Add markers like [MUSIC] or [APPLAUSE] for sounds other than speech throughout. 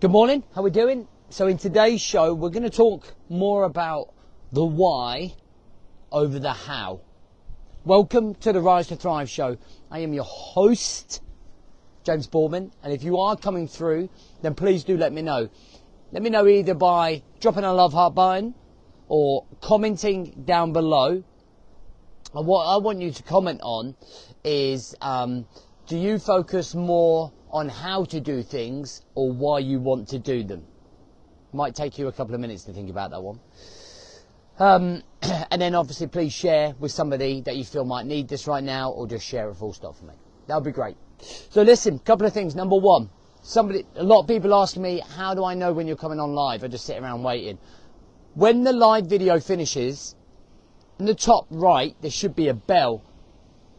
Good morning, how are we doing? So in today's show, we're going to talk more about the why over the how. Welcome to the Rise to Thrive show. I am your host, James Boardman, and if you are coming through, then please do let me know. Let me know either by dropping a love heart button or commenting down below. And what I want you to comment on is um, do you focus more on how to do things or why you want to do them? Might take you a couple of minutes to think about that one. Um, [CLEARS THROAT] and then obviously please share with somebody that you feel might need this right now or just share a full stop for me. That would be great. So listen, couple of things. Number one, somebody, a lot of people ask me, how do I know when you're coming on live? I just sit around waiting. When the live video finishes, in the top right, there should be a bell.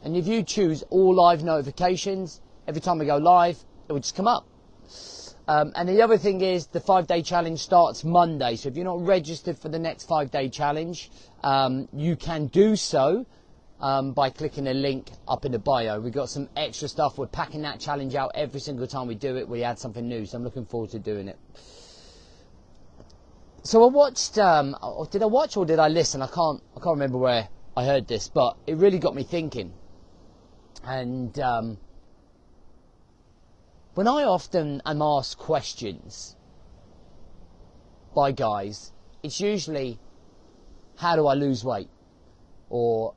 And if you choose all live notifications, every time we go live, it will just come up. Um, and the other thing is the five day challenge starts Monday. So if you're not registered for the next five day challenge, um, you can do so um, by clicking a link up in the bio. We've got some extra stuff. We're packing that challenge out every single time we do it. We add something new. So I'm looking forward to doing it. So I watched, um, did I watch or did I listen? I can't, I can't remember where I heard this, but it really got me thinking. And, um, when I often am asked questions by guys, it's usually, how do I lose weight? Or,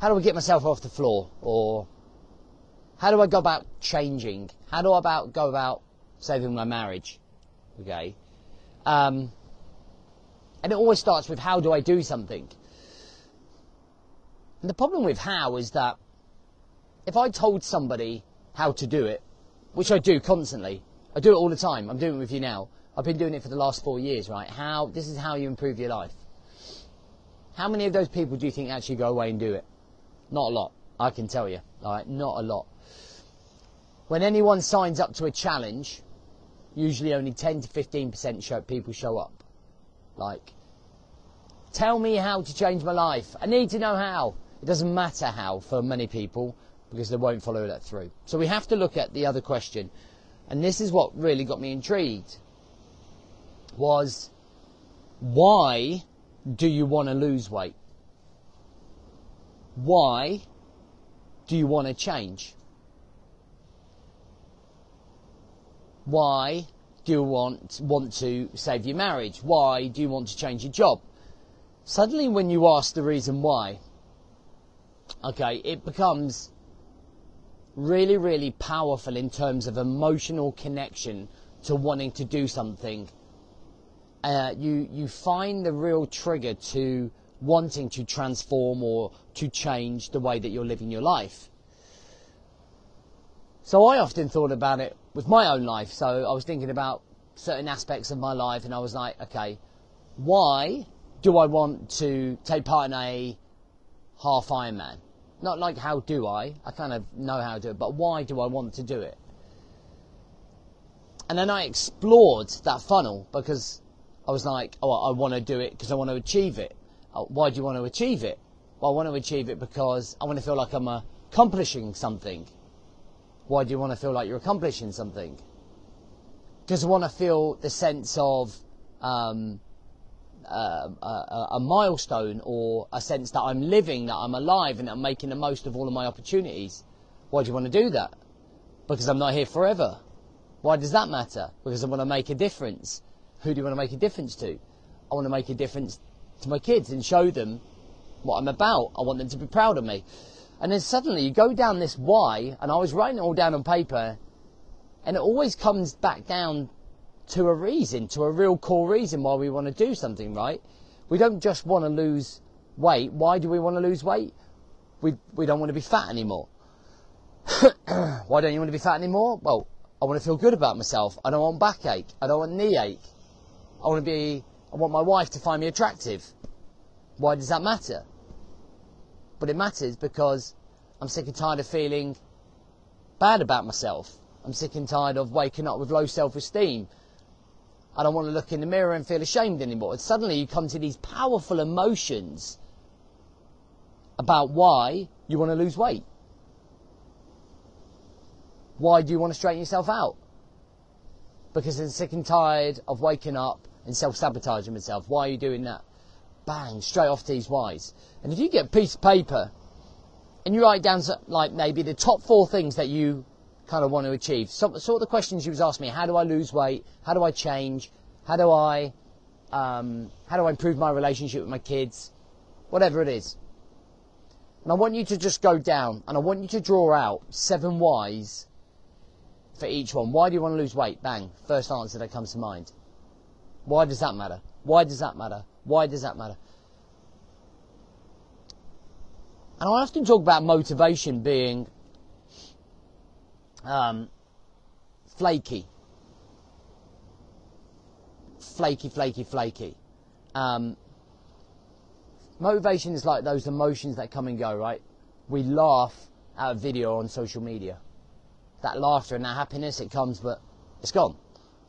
how do I get myself off the floor? Or, how do I go about changing? How do I about go about saving my marriage? Okay. Um, and it always starts with how do I do something? And the problem with how is that if I told somebody how to do it, which I do constantly. I do it all the time. I'm doing it with you now. I've been doing it for the last four years, right? How, this is how you improve your life. How many of those people do you think actually go away and do it? Not a lot. I can tell you. Alright, not a lot. When anyone signs up to a challenge, usually only 10 to 15% show, people show up. Like, tell me how to change my life. I need to know how. It doesn't matter how for many people because they won't follow that through. So we have to look at the other question. And this is what really got me intrigued was why do you want to lose weight? Why do you want to change? Why do you want, want to save your marriage? Why do you want to change your job? Suddenly when you ask the reason why, okay, it becomes really, really powerful in terms of emotional connection to wanting to do something. Uh, you you find the real trigger to wanting to transform or to change the way that you're living your life. So I often thought about it with my own life. So I was thinking about certain aspects of my life, and I was like, okay, why do I want to take part in a half Ironman? Not like how do I, I kind of know how to do it, but why do I want to do it? And then I explored that funnel because I was like, oh, I want to do it because I want to achieve it. Oh, why do you want to achieve it? Well, I want to achieve it because I want to feel like I'm accomplishing something. Why do you want to feel like you're accomplishing something? Because I want to feel the sense of um, uh, a, a, milestone or a sense that I'm living, that I'm alive, and I'm making the most of all of my opportunities. Why do you want to do that? Because I'm not here forever. Why does that matter? Because I want to make a difference. Who do you want to make a difference to? I want to make a difference to my kids and show them what I'm about. I want them to be proud of me. And then suddenly you go down this why, and I was writing it all down on paper, and it always comes back down to a reason, to a real core reason why we want to do something, right? We don't just want to lose weight. Why do we want to lose weight? We, we don't want to be fat anymore. [CLEARS THROAT] why don't you want to be fat anymore? Well, I want to feel good about myself. I don't want backache. I don't want knee ache. I want to be, I want my wife to find me attractive. Why does that matter? But it matters because I'm sick and tired of feeling bad about myself. I'm sick and tired of waking up with low self-esteem. I don't want to look in the mirror and feel ashamed anymore. And suddenly you come to these powerful emotions about why you want to lose weight. Why do you want to straighten yourself out? because I'm sick and tired of waking up and self-sabotaging myself. Why are you doing that? Bang, straight off these whys. And if you get a piece of paper and you write down like maybe the top four things that you kind of want to achieve. So, sort of the questions you was asking me: How do I lose weight? How do I change? How do I um, how do I improve my relationship with my kids? Whatever it is. And I want you to just go down and I want you to draw out seven whys for each one. Why do you want to lose weight? Bang. First answer that comes to mind. Why does that matter? Why does that matter? Why does that matter? And I often talk about motivation being um, flaky. Flaky, flaky, flaky. Um, motivation is like those emotions that come and go, right? We laugh at a video on social media. That laughter and that happiness, it comes, but it's gone.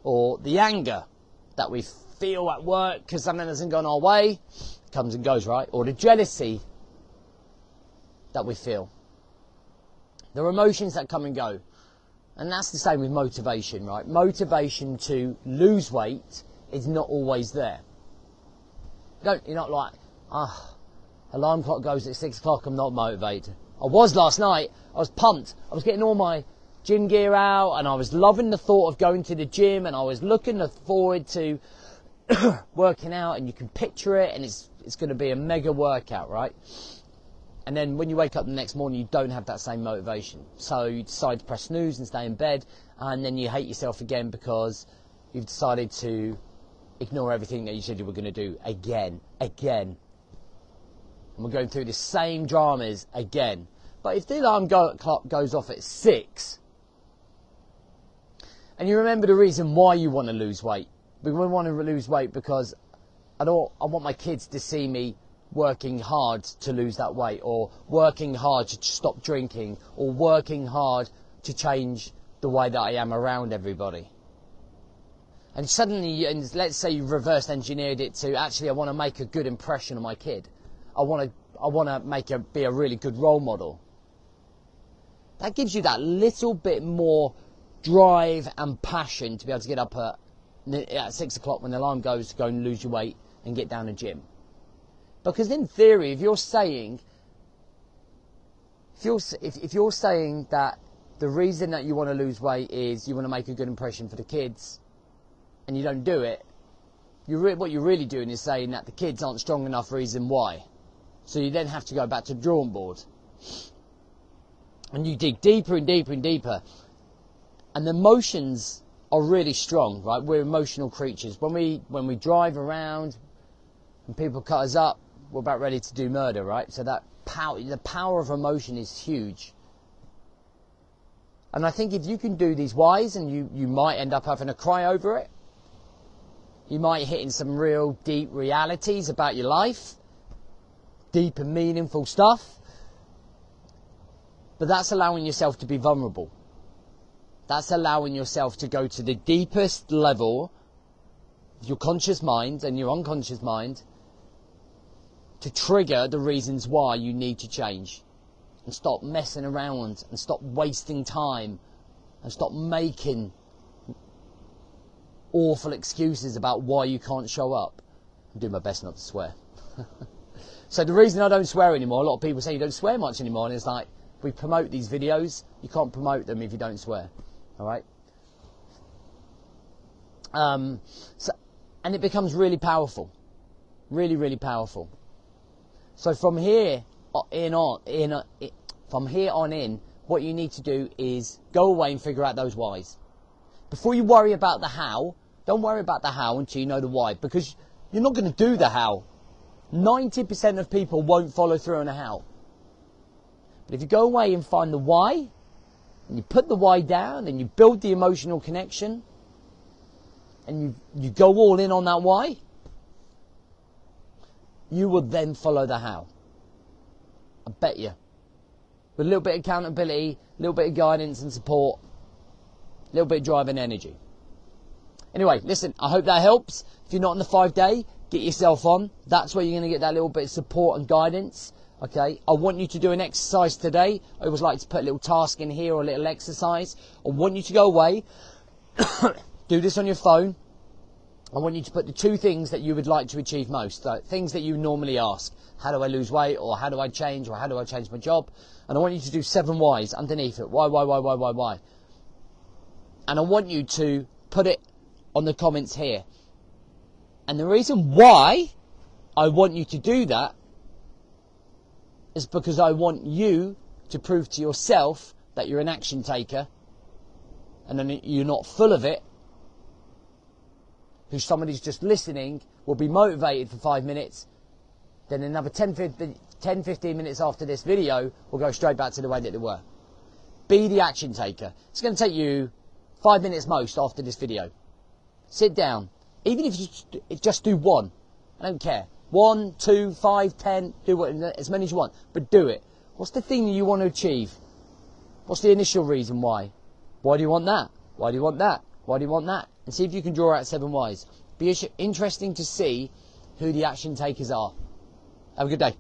Or the anger that we feel at work because something hasn't gone our way, comes and goes, right? Or the jealousy that we feel. There are emotions that come and go. And that's the same with motivation, right? Motivation to lose weight is not always there. Don't, you're not like, ah, alarm clock goes at six o'clock, I'm not motivated. I was last night, I was pumped. I was getting all my gym gear out and I was loving the thought of going to the gym and I was looking forward to [COUGHS] working out and you can picture it and it's, it's going to be a mega workout, right? And then when you wake up the next morning, you don't have that same motivation. So you decide to press snooze and stay in bed, and then you hate yourself again because you've decided to ignore everything that you said you were going to do again, again. And we're going through the same dramas again. But if the alarm go- clock goes off at six, and you remember the reason why you want to lose weight, we want to lose weight because I don't. I want my kids to see me working hard to lose that weight or working hard to stop drinking or working hard to change the way that I am around everybody. And suddenly, and let's say you reverse engineered it to actually, I want to make a good impression on my kid. I want to, I want to make a, be a really good role model. That gives you that little bit more drive and passion to be able to get up at, at six o'clock when the alarm goes to go and lose your weight and get down the gym. Because in theory, if you're saying, if you're, if, if you're saying that the reason that you want to lose weight is you want to make a good impression for the kids, and you don't do it, you're what you're really doing is saying that the kids aren't strong enough reason why. So you then have to go back to the drawing board. And you dig deeper and deeper and deeper. And the emotions are really strong, right? We're emotional creatures. When we when we drive around and people cut us up, we're about ready to do murder, right? So that power, the power of emotion is huge. And I think if you can do these whys, and you, you might end up having a cry over it, you might hit in some real deep realities about your life, deep and meaningful stuff. But that's allowing yourself to be vulnerable. That's allowing yourself to go to the deepest level of your conscious mind and your unconscious mind to trigger the reasons why you need to change. And stop messing around and stop wasting time and stop making awful excuses about why you can't show up. I'm doing my best not to swear. [LAUGHS] so the reason I don't swear anymore, a lot of people say you don't swear much anymore, and it's like, we promote these videos, you can't promote them if you don't swear. Alright? Um, so, and it becomes really powerful. Really, really powerful. So from here uh, in on, in, uh, from here on in, what you need to do is go away and figure out those whys. Before you worry about the how, don't worry about the how until you know the why, because you're not going to do the how. 90% of people won't follow through on the how. But if you go away and find the why, and you put the why down, and you build the emotional connection, and you, you go all in on that why, you will then follow the how. I bet you. With a little bit of accountability, a little bit of guidance and support, a little bit of drive and energy. Anyway, listen, I hope that helps. If you're not in the five day, get yourself on. That's where you're going to get that little bit of support and guidance. Okay, I want you to do an exercise today. I always like to put a little task in here or a little exercise. I want you to go away [COUGHS] do this on your phone. I want you to put the two things that you would like to achieve most, like things that you normally ask. How do I lose weight, or how do I change, or how do I change my job? And I want you to do seven whys underneath it. Why, why, why, why, why, why? And I want you to put it on the comments here. And the reason why I want you to do that is because I want you to prove to yourself that you're an action taker and you're not full of it, who somebody's just listening will be motivated for five minutes, then another 10, 15, 10, 15 minutes after this video will go straight back to the way that they were. Be the action taker. It's going to take you five minutes most after this video. Sit down. Even if you just do one. I don't care. One, two, five, ten, do what, as many as you want. But do it. What's the thing that you want to achieve? What's the initial reason why? Why do you want that? Why do you want that? Why do you want that? And see if you can draw out seven whys. Be interesting to see who the action takers are. Have a good day.